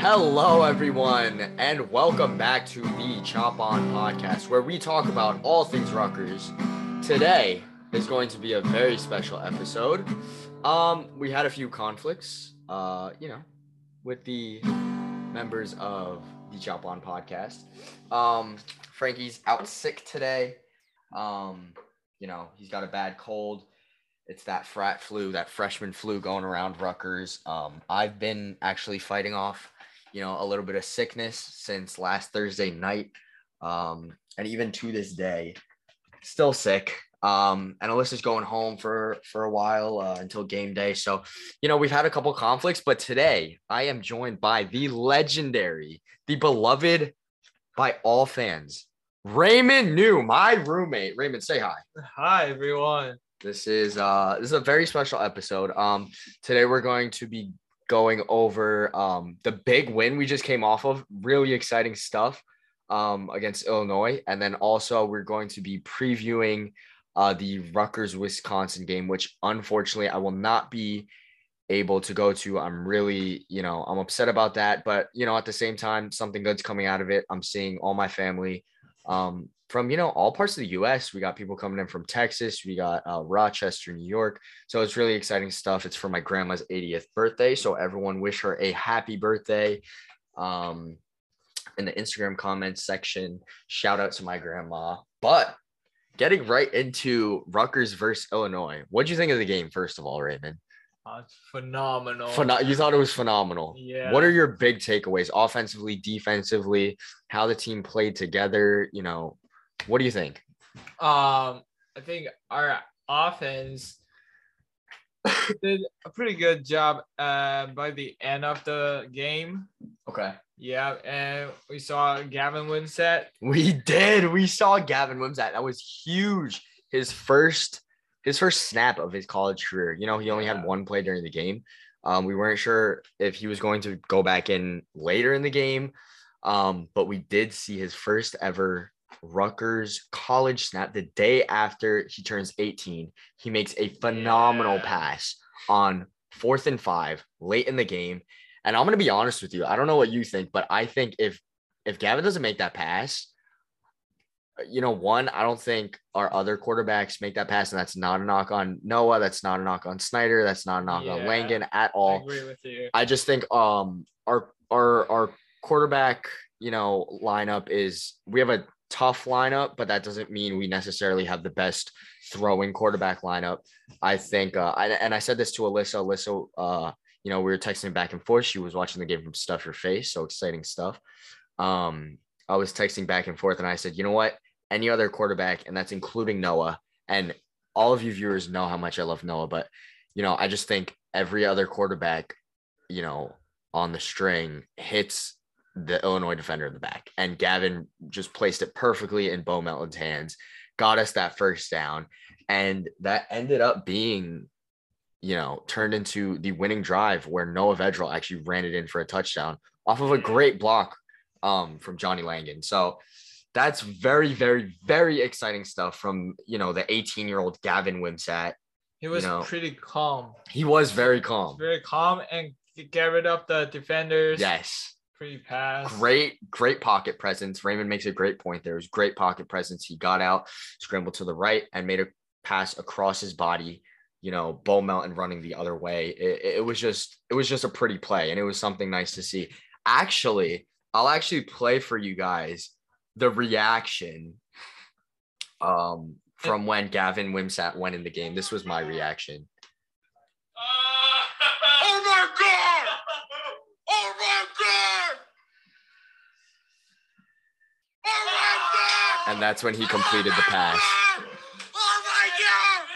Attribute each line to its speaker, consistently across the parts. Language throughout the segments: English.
Speaker 1: Hello, everyone, and welcome back to the Chop On podcast, where we talk about all things Rutgers. Today is going to be a very special episode. Um, we had a few conflicts, uh, you know, with the members of the Chop On podcast. Um, Frankie's out sick today. Um, you know, he's got a bad cold. It's that frat flu, that freshman flu going around Rutgers. Um, I've been actually fighting off you know, a little bit of sickness since last Thursday night. Um, and even to this day, still sick. Um, and Alyssa's going home for for a while uh, until game day. So, you know, we've had a couple conflicts, but today I am joined by the legendary, the beloved by all fans, Raymundo, my roommate. Raymond, say hi.
Speaker 2: Hi everyone.
Speaker 1: This is uh this is a very special episode. Um, today we're going to be going over um, the big win we just came off of. Really exciting stuff um, against Illinois. And then also, we're going to be previewing uh, the Rutgers Wisconsin game, which unfortunately I will not be able to go to. I'm really, you know, I'm upset about that. But, you know, at the same time, something good's coming out of it. I'm seeing all my family um, from you know all parts of the U.S. We got people coming in from Texas. We got uh, Rochester, New York. So it's really exciting stuff. It's for my grandma's 80th birthday. So everyone wish her a happy birthday. Um, in the Instagram comments section, shout out to my grandma. But getting right into Rutgers versus Illinois, what do you think of the game? First of all, Raymond.
Speaker 2: Uh, phenomenal.
Speaker 1: Phen- you thought it was phenomenal.
Speaker 2: Yeah.
Speaker 1: What are your big takeaways, offensively, defensively, how the team played together? You know, what do you think?
Speaker 2: Um, I think our offense did a pretty good job uh, by the end of the game.
Speaker 1: Okay.
Speaker 2: Yeah, and we saw Gavin Wimsatt.
Speaker 1: We did. We saw Gavin Wimsatt. That was huge. His first his first snap of his college career. You know, he only had one play during the game. Um, we weren't sure if he was going to go back in later in the game. Um, but we did see his first ever Rutgers college snap the day after he turns 18. He makes a phenomenal
Speaker 2: Yeah.
Speaker 1: pass on fourth and five late in the game. And I'm gonna be honest with you. I don't know what you think, but I think if if Gavin doesn't make that pass, you know, one, I don't think our other quarterbacks make that pass, and that's not a knock on Noah. That's not a knock on Snyder. That's not a knock on
Speaker 2: Yeah.
Speaker 1: Langan at
Speaker 2: I
Speaker 1: all.
Speaker 2: agree with you.
Speaker 1: I just think um our our our quarterback, you know, lineup is we have a tough lineup, but that doesn't mean we necessarily have the best throwing quarterback lineup. I think uh I, and I said this to Alyssa. Alyssa uh, you know, we were texting back and forth. She was watching the game from Stuff Your Face, so exciting stuff. Um, I was texting back and forth, and I said, you know what? Any other quarterback, and that's including Noah, and all of you viewers know how much I love Noah, but you know, I just think every other quarterback, you know, on the string hits the Illinois defender in the back. And Gavin just placed it perfectly in Bo Melton's hands, got us that first down. And that ended up being, you know, turned into the winning drive where Noah Vedral actually ran it in for a touchdown off of a great block um, from Johnny Langan. So that's very, very, very exciting stuff from, you know, the 18 year old Gavin Wimsatt.
Speaker 2: He was
Speaker 1: know,
Speaker 2: pretty calm.
Speaker 1: He was very calm.
Speaker 2: Very calm and get rid of the defenders.
Speaker 1: Yes.
Speaker 2: Pretty pass.
Speaker 1: Great, great pocket presence. Raymond makes a great point. There was great pocket presence. He got out, scrambled to the right, and made a pass across his body. You know, Bo Melton running the other way. It, it was just, it was just a pretty play, and it was something nice to see. Actually, I'll actually play for you guys the reaction um from when Gavin Wimsatt went in the game. This was my reaction.
Speaker 3: Oh my god! Oh my god! Oh my god!
Speaker 1: And that's when he completed the pass.
Speaker 3: Oh my god!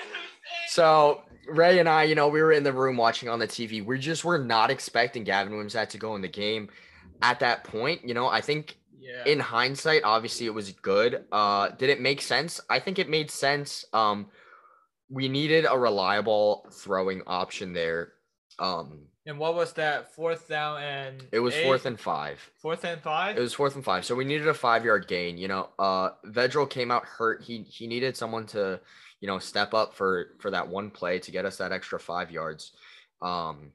Speaker 1: So Ray and I, you know, we were in the room watching on the TV. We just were not expecting Gavin Wimsatt to go in the game at that point. You know, I think
Speaker 2: Yeah.
Speaker 1: in hindsight, obviously it was good. Uh, did it make sense? I think it made sense. Um, we needed a reliable throwing option there. Um,
Speaker 2: and what was that? Fourth down and
Speaker 1: it was
Speaker 2: eight?
Speaker 1: fourth and five.
Speaker 2: fourth and five.
Speaker 1: It was fourth and five. So we needed a five yard gain. You know, uh Vedral came out hurt. He he needed someone to, you know, step up for for that one play to get us that extra five yards. Um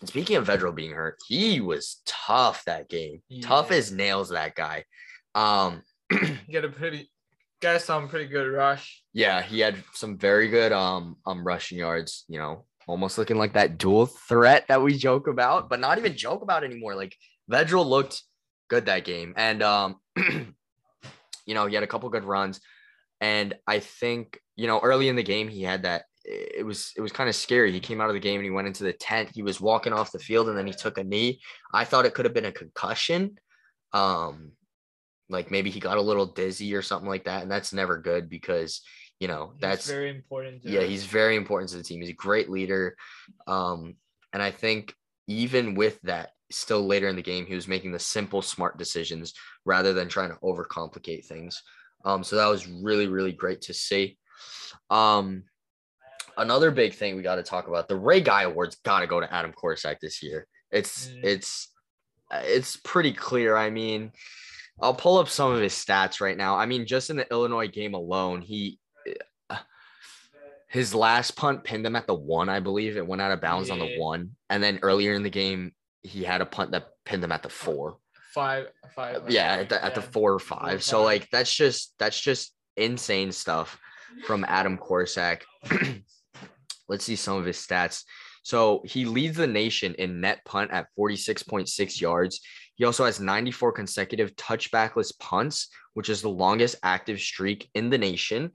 Speaker 1: And speaking of Vedral being hurt, he was tough that game. Tough as nails, that guy. Um,
Speaker 2: Get a pretty, got some pretty good rush.
Speaker 1: yeah, he had some very good um um rushing yards, you know, almost looking like that dual threat that we joke about, but not even joke about anymore. Like Vedral looked good that game. And um, you know, he had a couple good runs. And I think, you know, early in the game, he had that it was it was kind of scary. He came out of the game and he went into the tent. He was walking off the field and then he took a knee. I thought it could have been a concussion. Um, like maybe he got a little dizzy or something like that. And that's never good because you know,
Speaker 2: He's
Speaker 1: that's
Speaker 2: very important. to
Speaker 1: yeah,
Speaker 2: us.
Speaker 1: he's very important to the team. He's a great leader. Um, and I think even with that, still later in the game, he was making the simple, smart decisions rather than trying to overcomplicate things. Um, so that was really, really great to see. Um, another big thing we got to talk about the Ray Guy Awards got to go to Adam Korsak this year. It's
Speaker 2: Mm.
Speaker 1: it's it's pretty clear. I mean, I'll pull up some of his stats right now. I mean, just in the Illinois game alone, he his last punt pinned him at the one, I believe. It went out of bounds on the one. And then earlier in the game, he had a punt that pinned him at the four.
Speaker 2: five, five.
Speaker 1: Yeah, at the, at the four or
Speaker 2: Four or
Speaker 1: five. So
Speaker 2: five.
Speaker 1: like that's just that's just insane stuff from Adam Korsak. Let's see some of his stats. So he leads the nation in net punt at 46.6 yards. He also has 94 consecutive touchbackless punts, which is the longest active streak in the nation.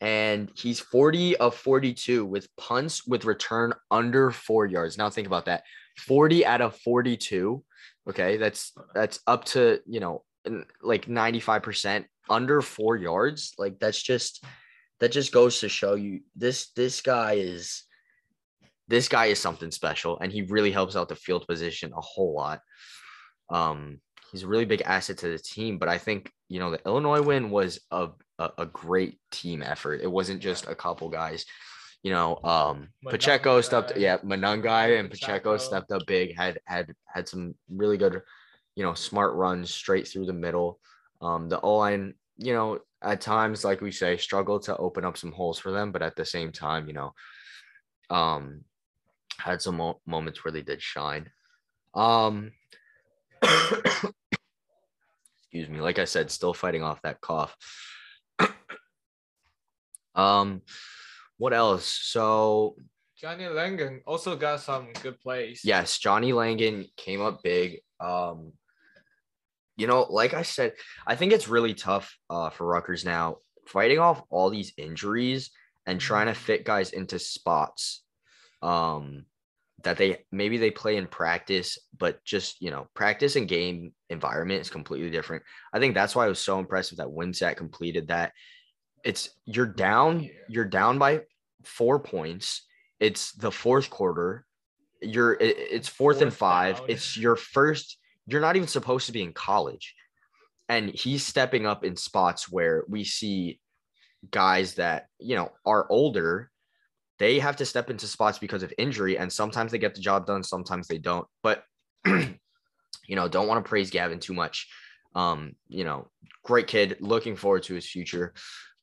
Speaker 1: And he's 40 of 42 with punts with return under four yards. Now think about that. 40 out of 42. Okay. That's that's up to, you know, like 95% under four yards. Like that's just that just goes to show you this this guy is this guy is something special and he really helps out the field position a whole lot. Um, he's a really big asset to the team, but I think you know the Illinois win was a a, a great team effort. It wasn't just a couple guys. You know, um, Pacheco stepped,
Speaker 2: Monangai.
Speaker 1: yeah, Monangai and Pacheco
Speaker 2: Pacheco.
Speaker 1: stepped up big. Had had had some really good, you know, smart runs straight through the middle. Um, the O line, you know, at times, like we say, struggled to open up some holes for them, but at the same time, you know, um, had some mo- moments where they did shine. Um, excuse me. Like I said, still fighting off that cough. um, what else? So
Speaker 2: Johnny Langan also got some good plays.
Speaker 1: yes, Johnny Langan came up big. Um, you know, like I said, I think it's really tough uh, for Rutgers now fighting off all these injuries and trying to fit guys into spots um, that they maybe they play in practice, but just you know, practice and game environment is completely different. I think that's why I was so impressive that Wimsatt completed that. It's you're down, you're down by four points. It's the fourth quarter. You're it's fourth, and five.
Speaker 2: down.
Speaker 1: It's your first. You're not even supposed to be in college, and he's stepping up in spots where we see guys that you know are older. They have to step into spots because of injury, and sometimes they get the job done, sometimes they don't. But you know, don't want to praise Gavin too much. Um, you know, great kid, looking forward to his future.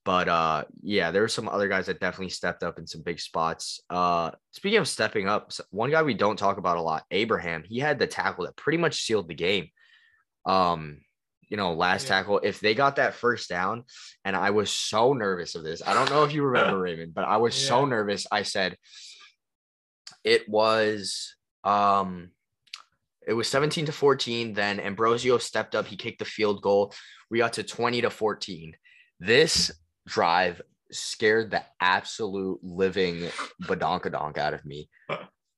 Speaker 1: But uh, yeah, there were some other guys that definitely stepped up in some big spots. Uh, speaking of stepping up, one guy we don't talk about a lot, Abraham, he had the tackle that pretty much sealed the game. Um, you know, last
Speaker 2: Yeah.
Speaker 1: tackle, if they got that first down, and I was so nervous of this. I don't know if you remember Raymond, but I was so nervous. I said it was um it was 17 to 14 then ambrosio stepped up he kicked the field goal we got to 20 to 14 this drive scared the absolute living badonkadonk out of me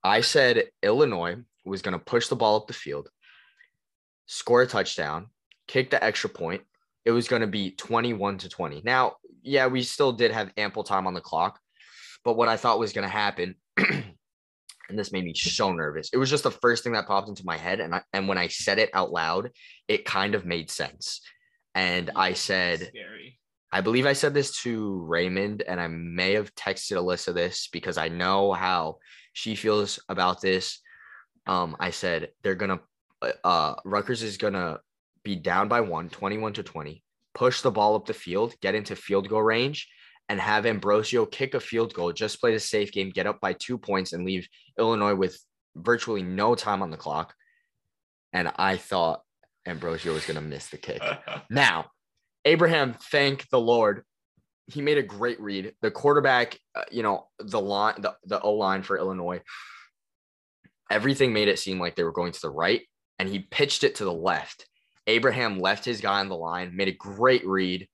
Speaker 1: i said illinois was going to push the ball up the field score a touchdown kick the extra point it was going to be 21 to 20 now yeah we still did have ample time on the clock but what i thought was going to happen and this made me so nervous. It was just the first thing that popped into my head, and I, and when I said it out loud, it kind of made sense. And I said,
Speaker 2: Scary.
Speaker 1: I believe I said this to Raymond, and I may have texted Alyssa this because I know how she feels about this. Um, I said they're gonna, uh, Rutgers is gonna be down by one, 21 to 20, push the ball up the field, get into field goal range, and have Ambrosio kick a field goal, just play the safe game, get up by two points, and leave Illinois with virtually no time on the clock, and I thought Ambrosio was gonna miss the kick. Now, Abraham, thank the Lord, he made a great read. The quarterback, uh, you know, the line, the, the O line for Illinois, everything made it seem like they were going to the right, and he pitched it to the left. Abraham left his guy on the line, made a great read,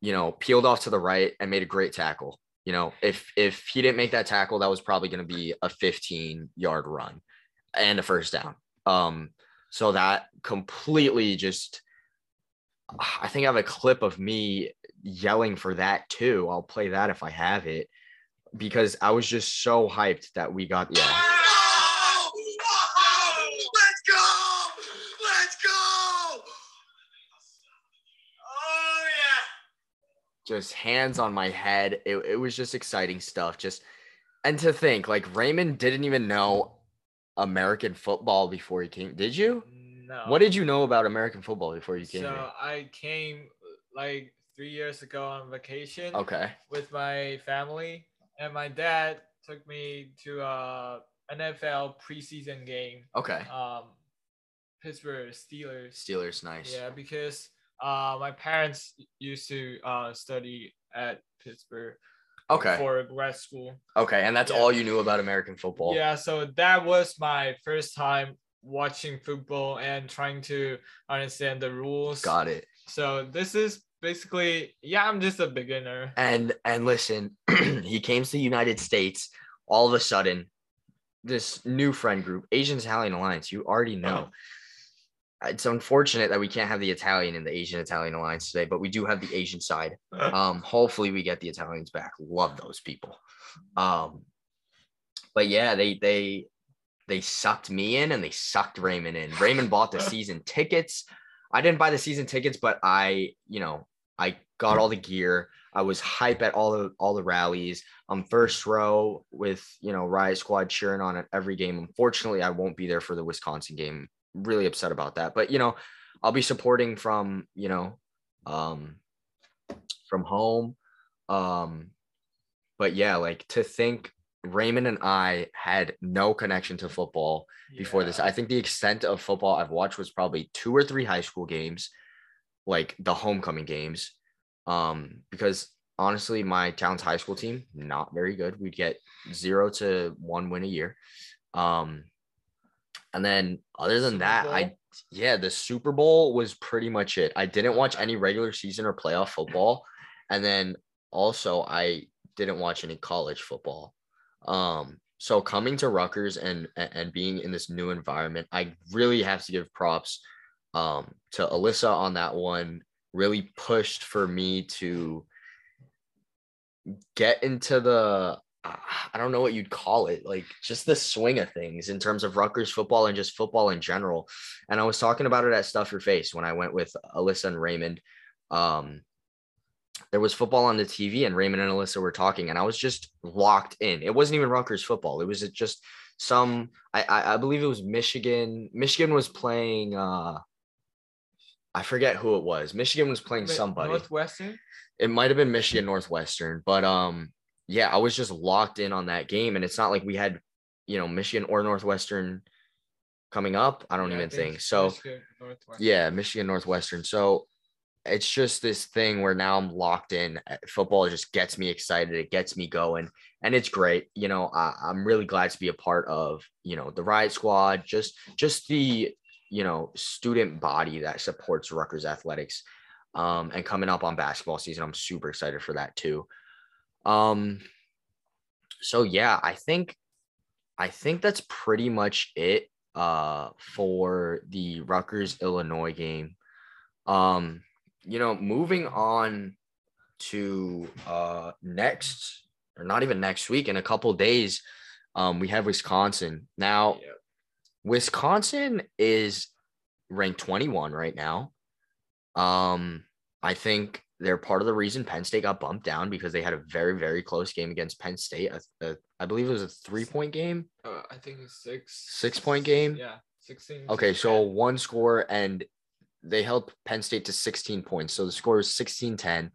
Speaker 1: you know, peeled off to the right and made a great tackle. You know, if if he didn't make that tackle, that was probably going to be a 15 yard run and a first down. Um, so that completely just I think I have a clip of me yelling for that too. I'll play that if I have it because I was just so hyped that we got yeah.
Speaker 3: Oh! Oh! Let's go! Let's go! Oh yeah!
Speaker 1: just hands on my head. It, it was just exciting stuff. Just and to think like Raymond didn't even know American football before he came. Did you?
Speaker 2: No.
Speaker 1: What did you know about American football before you came
Speaker 2: So
Speaker 1: here?
Speaker 2: I came like three years ago on vacation
Speaker 1: Okay.
Speaker 2: with my family, and my dad took me to a NFL preseason game.
Speaker 1: Okay.
Speaker 2: Um, Pittsburgh Steelers.
Speaker 1: Steelers, nice.
Speaker 2: Yeah, because uh, my parents used to uh, study at Pittsburgh
Speaker 1: Okay.
Speaker 2: for grad school.
Speaker 1: Okay. And that's
Speaker 2: Yeah.
Speaker 1: all you knew about American football.
Speaker 2: Yeah, so that was my first time watching football and trying to understand the rules.
Speaker 1: Got it.
Speaker 2: So this is basically, yeah, I'm just a beginner.
Speaker 1: And and listen, he came to the United States all of a sudden. This new friend group, Asian Italian Alliance, you already know. It's unfortunate that we can't have the Italian in the Asian Italian Alliance today, but we do have the Asian side. Um, hopefully we get the Italians back. Love those people. Um, but yeah, they they they sucked me in and they sucked Raymond in. Raymond bought the season tickets. I didn't buy the season tickets, but I, you know, I got all the gear. I was hype at all the all the rallies. I'm first row with you know Riot Squad cheering on at every game. Unfortunately, I won't be there for the Wisconsin game. Really upset about that. But you know, I'll be supporting from you know, um, from home. Um, but yeah, like to think Raymond and I had no connection to football before this. I think the extent of football I've watched was probably two or three high school games, like the homecoming games. Um, because honestly, my town's high school team not very good. We'd get zero to one win a year. Um, and then other than that, I yeah, the Super Bowl was pretty much it. I didn't watch any regular season or playoff football, and then also I didn't watch any college football. Um, so coming to Rutgers and and being in this new environment, I really have to give props um to Alyssa on that one. Really pushed for me to get into the I don't know what you'd call it, like just the swing of things in terms of Rutgers football and just football in general. And I was talking about it at Stuff Your Face when I went with Alyssa and Raymond. Um, there was football on the TV, and Raymond and Alyssa were talking, and I was just locked in. It wasn't even Rutgers football; it was just some. I I, believe it was Michigan. Michigan was playing. uh I forget who it was. Michigan was playing somebody
Speaker 2: Northwestern.
Speaker 1: it might have been Michigan Northwestern, but um, yeah, I was just locked in on that game, and it's not like we had, you know, Michigan or Northwestern coming up. I don't
Speaker 2: Yeah, I
Speaker 1: even think so.
Speaker 2: Michigan,
Speaker 1: Yeah, Michigan Northwestern. So it's just this thing where now I'm locked in. Uh, Football just gets me excited. It gets me going, and it's great. You know, I, I'm really glad to be a part of you know the Riot Squad. Just just the you know student body that supports Rutgers athletics. Um, and coming up on basketball season, I'm super excited for that too. Um, so yeah, I think I think that's pretty much it uh for the Rutgers Illinois game. Um, you know, moving on to uh next or not even next week in a couple days, um we have Wisconsin. Now,
Speaker 2: Yep.
Speaker 1: Wisconsin is ranked 21 right now. Um, I think they're part of the reason Penn State got bumped down because they had a very, very close game against Penn State. A- a- I believe it was a three point game.
Speaker 2: Uh, I think it's six.
Speaker 1: Six point game?
Speaker 2: Yeah, sixteen.
Speaker 1: Okay, so one score and they held Penn State to 16 points. So the score is 16 10.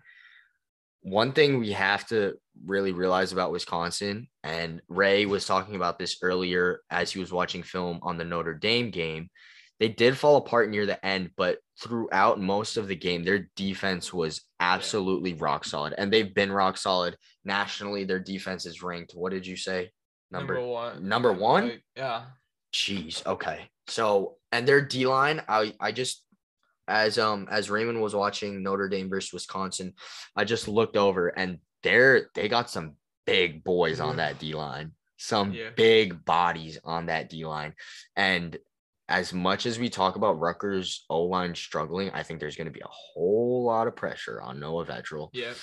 Speaker 1: one thing we have to really realize about Wisconsin, and Ray was talking about this earlier as he was watching film on the Notre Dame game. They did fall apart near the end, but throughout most of the game, their defense was absolutely rock solid, and they've been rock solid nationally. Their defense is ranked. What did you say?
Speaker 2: Number, one.
Speaker 1: number one?
Speaker 2: Like, yeah.
Speaker 1: Jeez. Okay. So and their D line, I I just as um as Raymond was watching Notre Dame versus Wisconsin, I just looked over and they're they got some big boys on that D line, some
Speaker 2: Yeah.
Speaker 1: big bodies on that D line, and as much as we talk about Rutgers O line struggling, I think there's going to be a whole lot of pressure on Noah Vedral
Speaker 2: Yeah.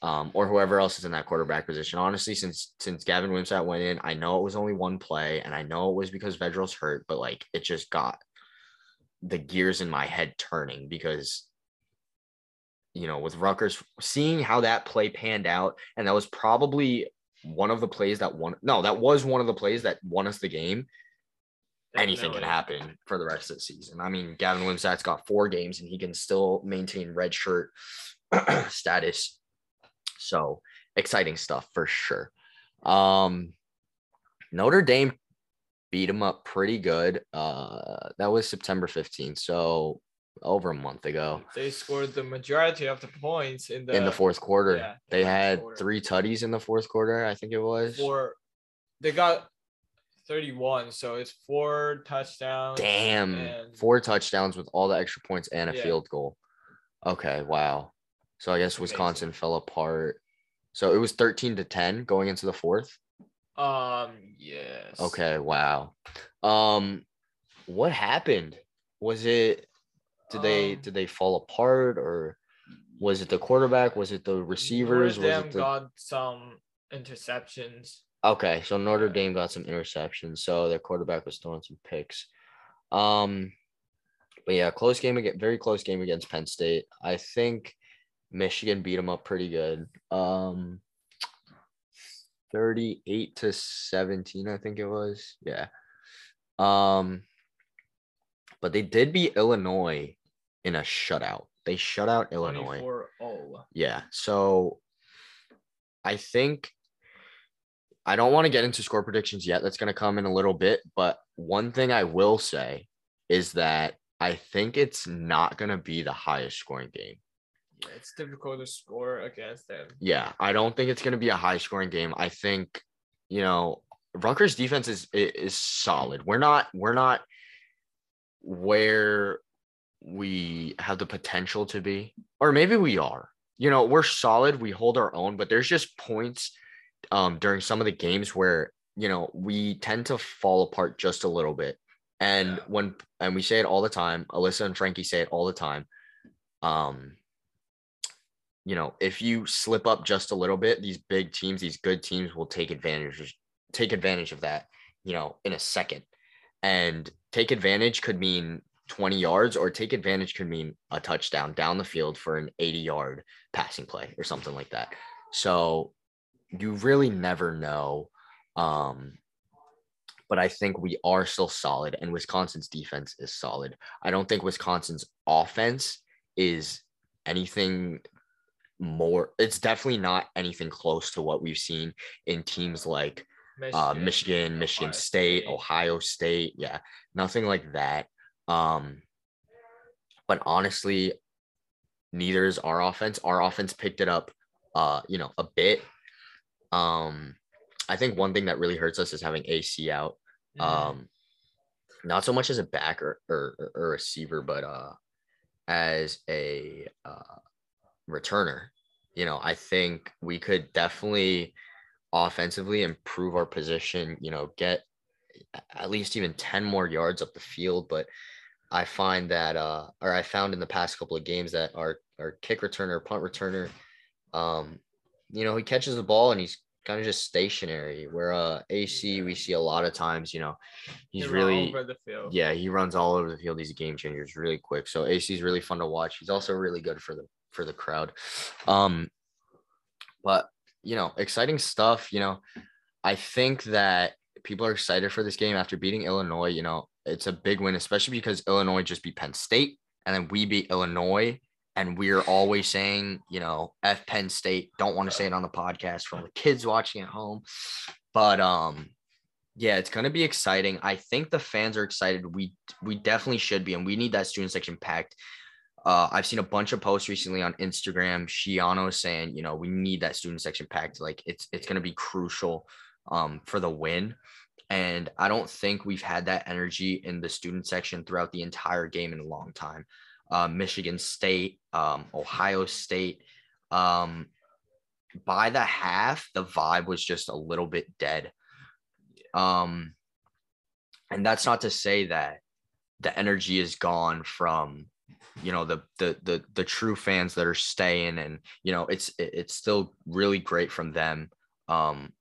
Speaker 1: um, or whoever else is in that quarterback position. Honestly, since since Gavin Wimsatt went in, I know it was only one play, and I know it was because Vedral's hurt, but like it just got the gears in my head turning because you know with Rutgers seeing how that play panned out, and that was probably one of the plays that won. No, that was one of the plays that won us the game. Anything can happen for the rest of the season. I mean, Gavin Wimsatt's got four games, and he can still maintain red shirt status so exciting stuff for sure. Um, Notre Dame beat him up pretty good. Uh, that was September 15th, so over a month ago
Speaker 2: They scored the majority of the points in the
Speaker 1: in the fourth quarter.
Speaker 2: yeah,
Speaker 1: they had
Speaker 2: quarter.
Speaker 1: three tutties in the fourth quarter, I think it was.
Speaker 2: four. They got 31, so it's four touchdowns.
Speaker 1: Damn,
Speaker 2: and-
Speaker 1: four touchdowns with all the extra points and a
Speaker 2: Yeah.
Speaker 1: field goal. Okay, wow. So I guess
Speaker 2: Amazing.
Speaker 1: Wisconsin fell apart. So it was 13 to 10 going into the fourth.
Speaker 2: Um. Yes.
Speaker 1: Okay, wow. Um what happened? Was it did they
Speaker 2: Um,
Speaker 1: did they fall apart or was it the quarterback? Was it the receivers?
Speaker 2: Notre
Speaker 1: Was it the
Speaker 2: got some interceptions.
Speaker 1: Okay, so Notre. Dame got some interceptions, so their quarterback was throwing some picks. Um but yeah, close game again, very close game against Penn State. I think Michigan beat them up pretty good. Um 38 to 17, I think it was. Yeah. Um but they did beat Illinois in a shutout. They shut out Illinois.
Speaker 2: 24-0.
Speaker 1: Yeah. So I think I don't want to get into score predictions yet. That's going to come in a little bit. But one thing I will say is that I think it's not going to be the highest scoring game.
Speaker 2: Yeah, it's difficult to score against them.
Speaker 1: Yeah. I don't think it's going to be a high scoring game. I think, you know, Rutgers defense is is solid. We're not we're not where we have the potential to be, or maybe we are. You know, we're solid. We hold our own, but there's just points um, during some of the games where you know we tend to fall apart just a little bit. And
Speaker 2: Yeah.
Speaker 1: when and we say it all the time, Alyssa and Frankie say it all the time. Um, you know, if you slip up just a little bit, these big teams, these good teams will take advantage take advantage of that, you know, in a second. And take advantage could mean 20 yards or take advantage could mean a touchdown down the field for an 80 yard passing play or something like that. So you really never know. Um, but I think we are still solid, and Wisconsin's defense is solid. I don't think Wisconsin's offense is anything more. It's definitely not anything close to what we've seen in teams like uh, Michigan, Michigan
Speaker 2: Ohio
Speaker 1: State,
Speaker 2: State.
Speaker 1: Ohio State. Yeah, nothing like that. Um, but honestly, neither is our offense. Our offense picked it up, uh, you know, a bit. Um, I think one thing that really hurts us is having AC out.
Speaker 2: Mhm.
Speaker 1: Um, not so much as a back or or, or a receiver, but uh, as a uh, returner. You know, I think we could definitely offensively improve our position. You know, get at least even 10 more yards up the field. But I find that, uh, or I found in the past couple of games that our, our kick returner, punt returner, um, you know, he catches the ball and he's kind of just stationary. Where uh, AC, we see a lot of times, you know, he's
Speaker 2: run
Speaker 1: really,
Speaker 2: over the field.
Speaker 1: yeah, he runs all over the field. He's a game changer. He's really quick. So AC is really fun to watch. He's also really good for the for the crowd. Um, but you know, exciting stuff. You know, I think that people are excited for this game after beating Illinois. You know, it's a big win, especially because Illinois just beat Penn State, and then we beat Illinois, and we're always saying, you know, F Penn State. Don't want to say it on the podcast for the kids watching at home, but um, yeah, it's gonna be exciting. I think the fans are excited. We we definitely should be, and we need that student section packed. Uh, I've seen a bunch of posts recently on Instagram. Schiano saying, you know, we need that student section packed. Like it's it's gonna be crucial um, for the win. And I don't think we've had that energy in the student section throughout the entire game in a long time. Uh, Michigan State, um, Ohio State. Um, by the half, the vibe was just a little bit dead. Um, and that's not to say that the energy is gone from you know the the the the true fans that are staying and you know it's it's still really great from them. Um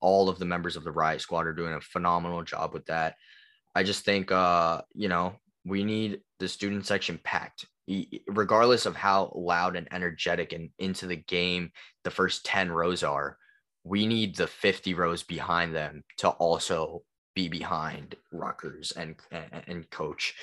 Speaker 1: all of the members of the riot squad are doing a phenomenal job with that. I just think uh you know we need the student section packed. Regardless of how loud and energetic and into the game the first 10 rows are we need the 50 rows behind them to also be behind Rutgers and and, and coach.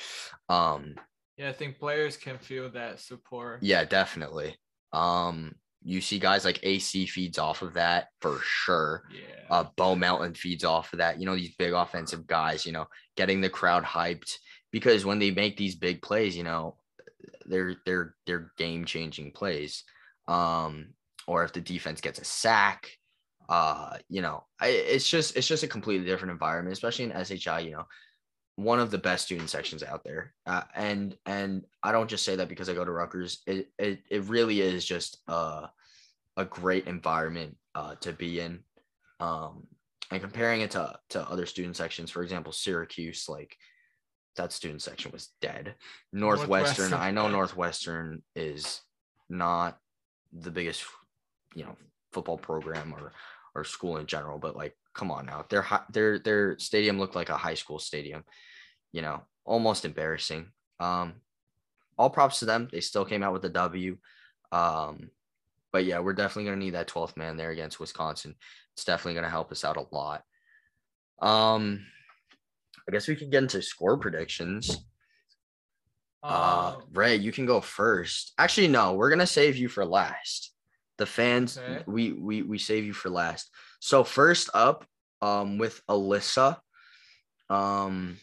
Speaker 1: Um
Speaker 2: yeah, I think players can feel that support.
Speaker 1: Yeah, definitely. Um you see guys like AC feeds off of that for sure.
Speaker 2: Yeah.
Speaker 1: Uh Bo Melton feeds off of that. You know, these big offensive guys, you know, getting the crowd hyped because when they make these big plays, you know, they're they're they're game changing plays. Um, or if the defense gets a sack, uh, you know, I, it's just it's just a completely different environment, especially in SHI. You know, one of the best student sections out there, uh, and and I don't just say that because I go to Rutgers. It it, it really is just uh, a great environment uh, to be in. Um, and comparing it to to other student sections, for example, Syracuse, like that student section was dead. Northwestern, Northwestern. I know Northwestern is not the biggest, you know, football program or or school in general, but like, come on now, their their their stadium looked like a high school stadium, you know, almost embarrassing. Um, all props to them. They still came out with a W. Um, but yeah, we're definitely gonna need that 12th man there against Wisconsin. It's definitely gonna help us out a lot. Um, I guess we can get into score predictions. Uh, um, Ray, you can go first. Actually, no, we're gonna save you for last. The fans, okay. we we we save you for last. So first up, um, with Alyssa, um,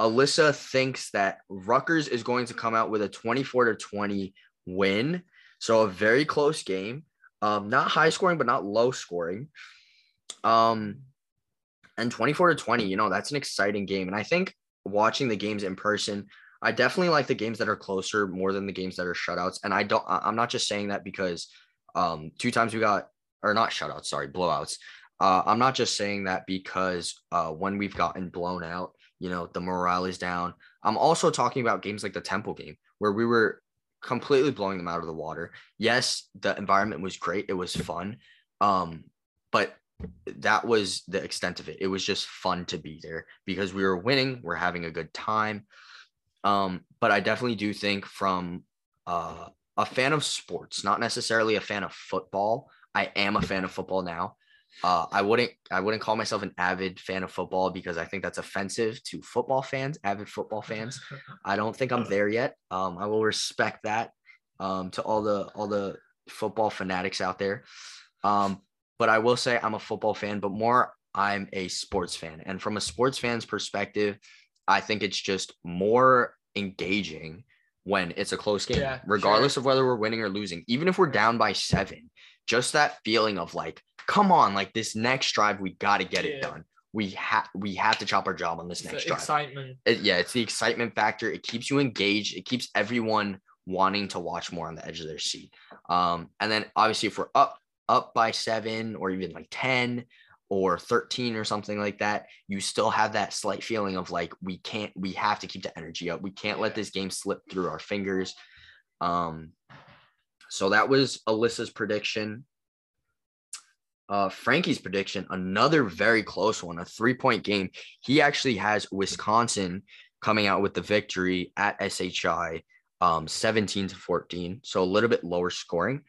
Speaker 1: Alyssa thinks that Rutgers is going to come out with a 24 to 20 win. So a very close game. Um, not high scoring, but not low scoring. Um, and 24 to 20, you know, that's an exciting game. And I think watching the games in person, I definitely like the games that are closer more than the games that are shutouts. And I don't, I'm not just saying that because um, two times we got, or not shutouts, sorry, blowouts. Uh, I'm not just saying that because uh, when we've gotten blown out, you know, the morale is down. I'm also talking about games like the Temple game where we were completely blowing them out of the water. Yes, the environment was great. It was fun. Um, but that was the extent of it. It was just fun to be there because we were winning, we're having a good time. Um, but I definitely do think from uh, a fan of sports, not necessarily a fan of football. I am a fan of football now. Uh, I wouldn't I wouldn't call myself an avid fan of football because I think that's offensive to football fans, avid football fans. I don't think I'm there yet. Um, I will respect that um, to all the all the football fanatics out there. Um, but I will say I'm a football fan, but more I'm a sports fan. And from a sports fan's perspective, I think it's just more engaging when it's a close game, yeah, regardless sure. of whether we're winning or losing. Even if we're down by seven, just that feeling of like, come on, like this next drive, we got to get yeah. it done. We have we have to chop our job on this
Speaker 2: it's
Speaker 1: next drive.
Speaker 2: Excitement.
Speaker 1: It, yeah, it's the excitement factor. It keeps you engaged. It keeps everyone wanting to watch more on the edge of their seat. Um, and then obviously if we're up up by seven or even like 10 or 13 or something like that, you still have that slight feeling of like, we can't, we have to keep the energy up. We can't let this game slip through our fingers. Um, so that was Alyssa's prediction. Uh, Frankie's prediction, another very close one, a three point game. He actually has Wisconsin coming out with the victory at SHI, um, 17 to 14. So a little bit lower scoring.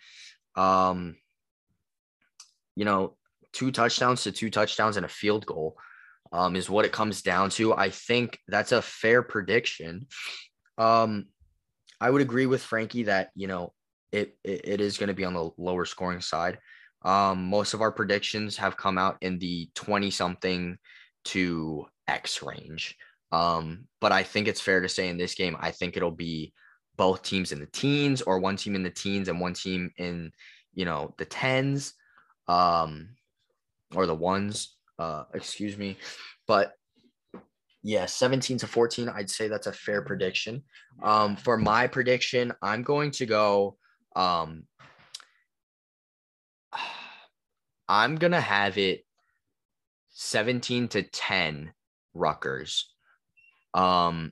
Speaker 1: Um, you know, two touchdowns to two touchdowns and a field goal um, is what it comes down to. I think that's a fair prediction. Um, I would agree with Frankie that you know it it, is going to be on the lower scoring side. Um, most of our predictions have come out in the twenty something to X range. Um, but I think it's fair to say in this game, I think it'll be both teams in the teens or one team in the teens and one team in you know the tens um or the ones uh excuse me but yeah 17 to 14 i'd say that's a fair prediction um for my prediction i'm going to go um i'm gonna have it 17 to 10 Rutgers. Um,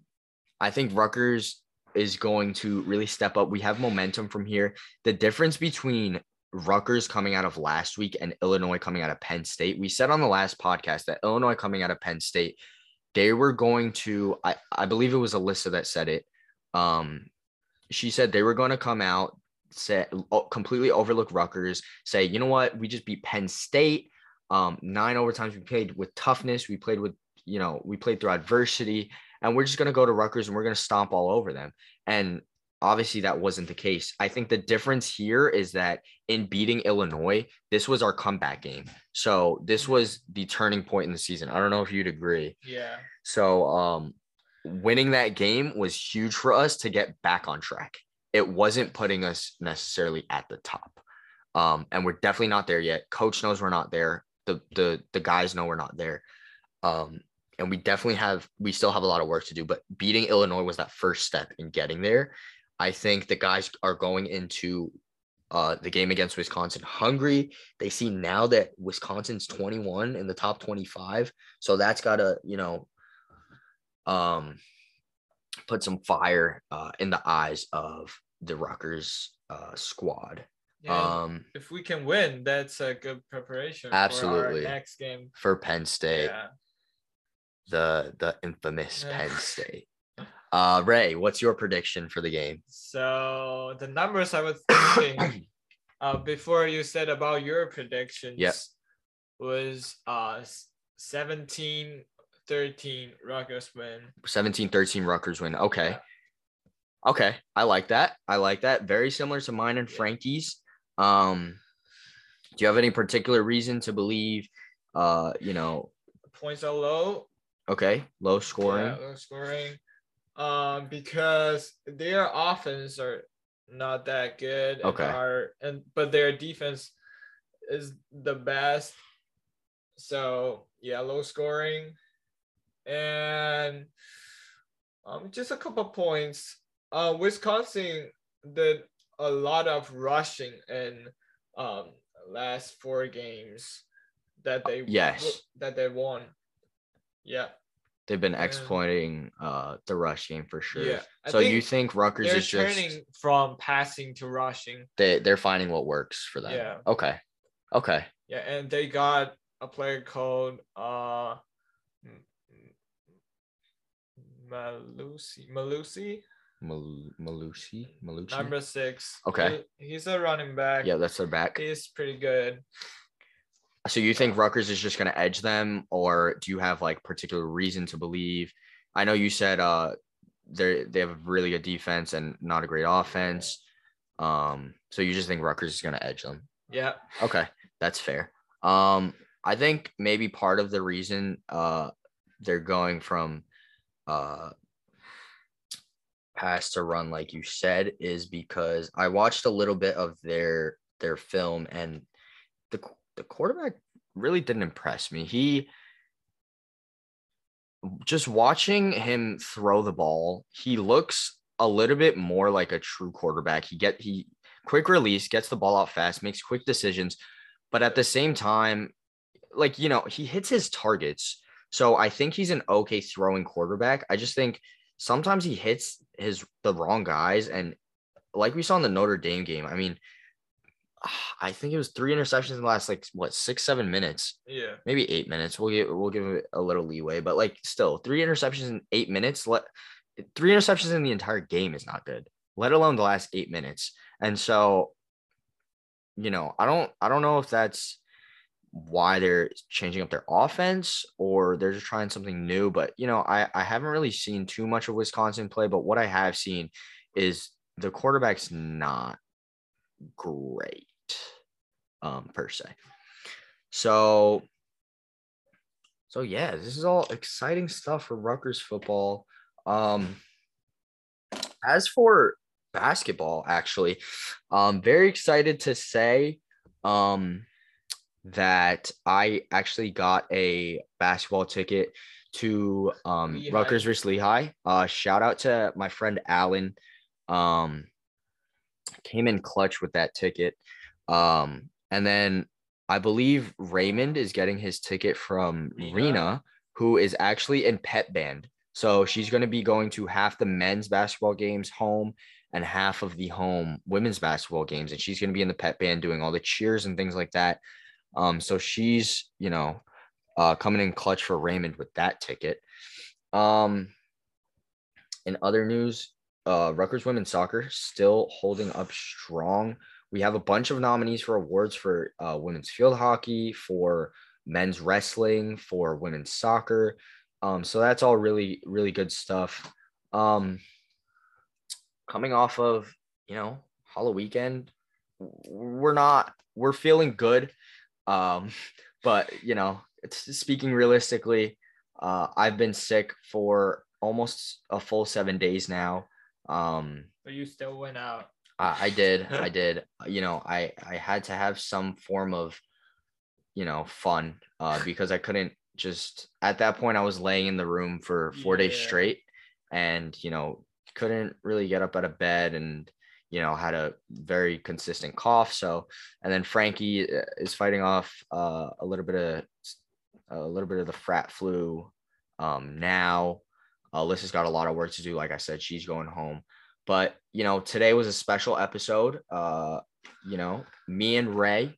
Speaker 1: I think Rutgers is going to really step up. We have momentum from here. The difference between Rutgers coming out of last week and Illinois coming out of Penn State, we said on the last podcast that Illinois coming out of Penn State, they were going to, I, I believe it was Alyssa that said it. Um, she said they were going to come out, say, completely overlook Rutgers, say, you know what, we just beat Penn State. Um, nine overtimes. We played with toughness. We played with, you know, we played through adversity, and we're just gonna go to Rutgers and we're gonna stomp all over them. And obviously that wasn't the case. I think the difference here is that in beating Illinois, this was our comeback game. So this was the turning point in the season. I don't know if you'd agree.
Speaker 2: Yeah.
Speaker 1: So um winning that game was huge for us to get back on track. It wasn't putting us necessarily at the top. Um, and we're definitely not there yet. Coach knows we're not there the the the guys know we're not there. Um, and we definitely have we still have a lot of work to do, but beating Illinois was that first step in getting there. I think the guys are going into uh, the game against Wisconsin hungry. They see now that Wisconsin's 21 in the top 25, so that's got to you know um, put some fire uh, in the eyes of the Rutgers uh, squad.
Speaker 2: Yeah, um, if we can win, that's a good preparation.
Speaker 1: Absolutely.
Speaker 2: next game
Speaker 1: for Penn State.
Speaker 2: Yeah.
Speaker 1: The the infamous yeah. Penn State. Uh, Ray, what's your prediction for the game?
Speaker 2: So the numbers I was thinking uh, before you said about your predictions
Speaker 1: yep.
Speaker 2: was uh 17 13 Rutgers win.
Speaker 1: 17 13 Rutgers win. Okay. Yeah. Okay. I like that. I like that. Very similar to mine and Frankie's. Um, do you have any particular reason to believe, uh, you know,
Speaker 2: points are low?
Speaker 1: Okay, low scoring.
Speaker 2: Yeah, low scoring. Um, because their offense are not that good.
Speaker 1: Okay.
Speaker 2: And, are, and but their defense is the best. So yeah, low scoring, and um, just a couple points. Uh, Wisconsin did a lot of rushing in um last four games that they
Speaker 1: yes
Speaker 2: that they won. Yeah.
Speaker 1: They've been exploiting uh the rush game for sure. Yeah. so think you think Rutgers is just turning
Speaker 2: from passing to rushing.
Speaker 1: They they're finding what works for them.
Speaker 2: Yeah.
Speaker 1: Okay. Okay.
Speaker 2: Yeah, and they got a player called uh Malusi Malusi
Speaker 1: Mal- Malusi, Malucci.
Speaker 2: Number six.
Speaker 1: Okay.
Speaker 2: He, he's a running back.
Speaker 1: Yeah, that's their back.
Speaker 2: He's pretty good.
Speaker 1: So you think Rutgers is just going to edge them, or do you have like particular reason to believe? I know you said uh they they have a really good defense and not a great offense. Um, so you just think Rutgers is going to edge them?
Speaker 2: Yeah.
Speaker 1: Okay, that's fair. Um, I think maybe part of the reason uh they're going from uh pass to run like you said is because I watched a little bit of their their film and the the quarterback really didn't impress me. He just watching him throw the ball, he looks a little bit more like a true quarterback. He get he quick release, gets the ball out fast, makes quick decisions, but at the same time, like you know, he hits his targets. So I think he's an okay throwing quarterback. I just think sometimes he hits his the wrong guys and like we saw in the Notre Dame game, I mean, I think it was three interceptions in the last like what six seven minutes.
Speaker 2: Yeah,
Speaker 1: maybe eight minutes. We'll give we'll give it a little leeway, but like still three interceptions in eight minutes. Let three interceptions in the entire game is not good, let alone the last eight minutes. And so, you know, I don't I don't know if that's why they're changing up their offense or they're just trying something new. But you know, I, I haven't really seen too much of Wisconsin play, but what I have seen is the quarterback's not great um per se. So so yeah, this is all exciting stuff for Rutgers football. Um as for basketball, actually, I'm very excited to say um that I actually got a basketball ticket to um
Speaker 2: Lehigh.
Speaker 1: Rutgers versus Lehigh. Uh shout out to my friend Alan. Um came in clutch with that ticket. Um and then I believe Raymond is getting his ticket from
Speaker 2: Rena.
Speaker 1: Rena, who is actually in pep band. So she's going to be going to half the men's basketball games home and half of the home women's basketball games. And she's going to be in the pep band doing all the cheers and things like that. Um, so she's, you know, uh, coming in clutch for Raymond with that ticket. Um, in other news, uh, Rutgers women's soccer still holding up strong. We have a bunch of nominees for awards for uh, women's field hockey, for men's wrestling, for women's soccer. Um, so that's all really, really good stuff. Um, coming off of, you know, Hollow weekend, we're not, we're feeling good. Um, but you know, it's speaking realistically, uh, I've been sick for almost a full seven days now. Um,
Speaker 2: But you still went out.
Speaker 1: I, I did, I did. You know, I I had to have some form of, you know, fun, uh, because I couldn't just at that point I was laying in the room for four days straight, and you know couldn't really get up out of bed and you know had a very consistent cough. So and then Frankie uh, is fighting off uh, a little bit of a little bit of the frat flu um, now. Alyssa's got a lot of work to do. Like I said, she's going home. But you know, today was a special episode. Uh, you know, me and Ray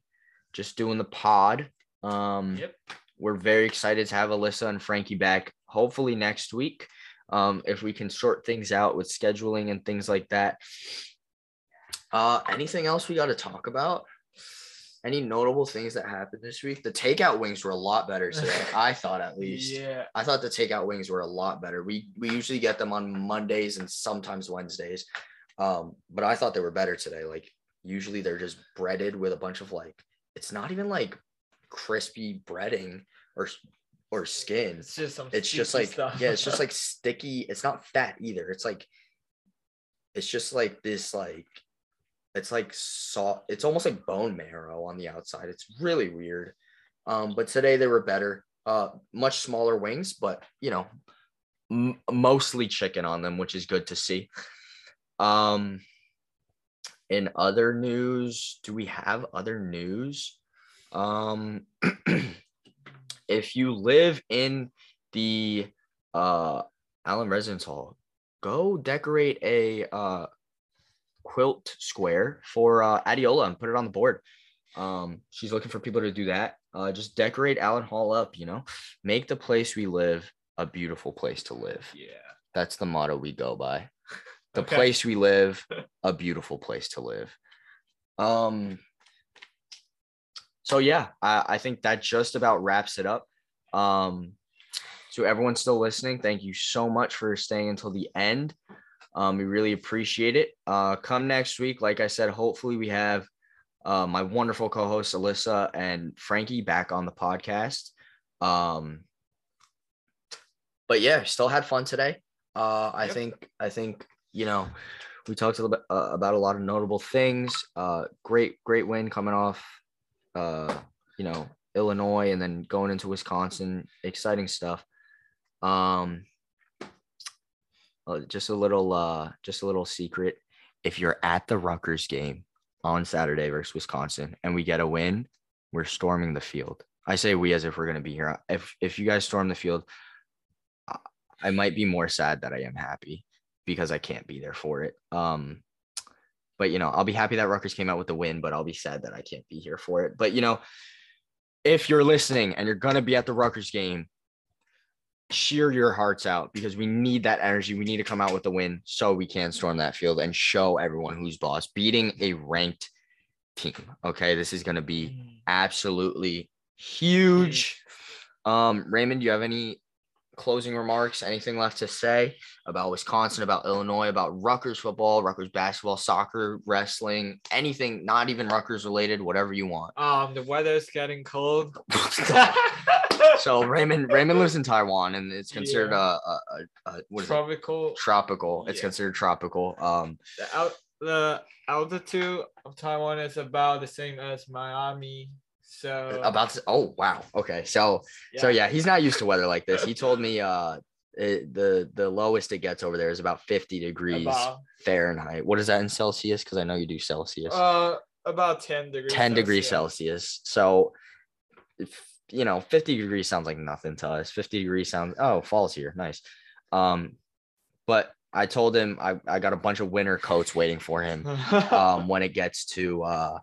Speaker 1: just doing the pod. Um,
Speaker 2: Yep.
Speaker 1: we're very excited to have Alyssa and Frankie back. Hopefully next week, um, if we can sort things out with scheduling and things like that. Uh, anything else we got to talk about? Any notable things that happened this week? The takeout wings were a lot better today. I thought at least.
Speaker 2: Yeah.
Speaker 1: I thought the takeout wings were a lot better. We we usually get them on Mondays and sometimes Wednesdays. Um, but I thought they were better today. Like usually they're just breaded with a bunch of like it's not even like crispy breading or or skin.
Speaker 2: It's just some.
Speaker 1: It's just like
Speaker 2: stuff.
Speaker 1: yeah, it's just like sticky. It's not fat either. It's like it's just like this like it's like soft. It's almost like bone marrow on the outside. It's really weird. Um, but today they were better. Uh, much smaller wings, but you know, m- mostly chicken on them, which is good to see. Um, in other news, do we have other news? Um, if you live in the uh Allen Residence Hall, go decorate a uh quilt square for uh Adiola and put it on the board. Um, she's looking for people to do that. Uh, just decorate Allen Hall up, you know, make the place we live a beautiful place to live.
Speaker 2: Yeah.
Speaker 1: That's the motto we go by. The
Speaker 2: Okay.
Speaker 1: place we live, a beautiful place to live. Um so yeah, I, I think that just about wraps it up. Um to everyone still listening, thank you so much for staying until the end. Um, we really appreciate it. Uh come next week, like I said, hopefully we have uh, my wonderful co-host Alyssa and Frankie back on the podcast. Um but yeah, still had fun today. Uh, I
Speaker 2: Yep.
Speaker 1: think I think you know we talked a little bit uh, about a lot of notable things. Uh, great great win coming off, uh, you know Illinois and then going into Wisconsin. Exciting stuff. Um, just a little uh, just a little secret. If you're at the Rutgers game on Saturday versus Wisconsin and we get a win, we're storming the field. I say we as if we're gonna be here. If if you guys storm the field, I might be more sad that I am happy because I can't be there for it. Um, but you know, I'll be happy that Rutgers came out with the win, but I'll be sad that I can't be here for it. But you know, if you're listening and you're gonna be at the Rutgers game, cheer your hearts out because we need that energy. We need to come out with the win so we can storm that field and show everyone who's boss, beating a ranked team. Okay, this is gonna be
Speaker 2: Mm.
Speaker 1: absolutely huge. Um, Raymond, do you have any closing remarks? Anything left to say about Wisconsin, about Illinois, about Rutgers football, Rutgers basketball, soccer, wrestling, anything not even Rutgers related, whatever you want.
Speaker 2: Um, the weather's getting cold.
Speaker 1: so Raymond Raymond lives in Taiwan and it's considered
Speaker 2: Yeah.
Speaker 1: a, a, a, what is it?
Speaker 2: Tropical.
Speaker 1: tropical. It's
Speaker 2: Yeah.
Speaker 1: considered tropical. Um
Speaker 2: The, al- the altitude of Taiwan is about the same as Miami. So
Speaker 1: about to, oh wow. Okay. So so yeah, he's not used to weather like this. He told me uh it, the the lowest it gets over there is about 50 degrees
Speaker 2: about
Speaker 1: Fahrenheit. What is that in Celsius? Because I know you do Celsius.
Speaker 2: uh about ten degrees.
Speaker 1: 10 degrees
Speaker 2: Celsius.
Speaker 1: Celsius. So, you know, 50 degrees sounds like nothing to us. 50 degrees sounds, oh, fall's here. Nice. Um, but I told him I, I got a bunch of winter coats waiting for him um, when it gets to, uh,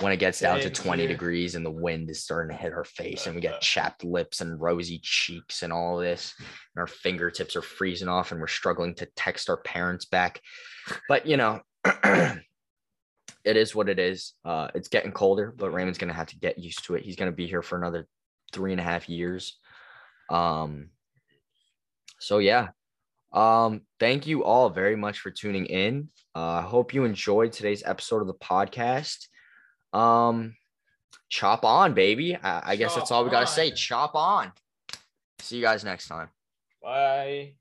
Speaker 1: when it gets down to 20
Speaker 2: here.
Speaker 1: degrees and the wind is starting to hit our face and we get chapped lips and rosy cheeks and all this and our fingertips are freezing off and we're struggling to text our parents back but you know it is what it is uh it's getting colder but raymond's gonna have to get used to it he's gonna be here for another three and a half years. Um so yeah. Um thank you all very much for tuning in. Uh i hope you enjoyed today's episode of the podcast. Um chop on baby. I, I guess that's all we gotta say. Chop on. See you guys next time.
Speaker 2: Bye.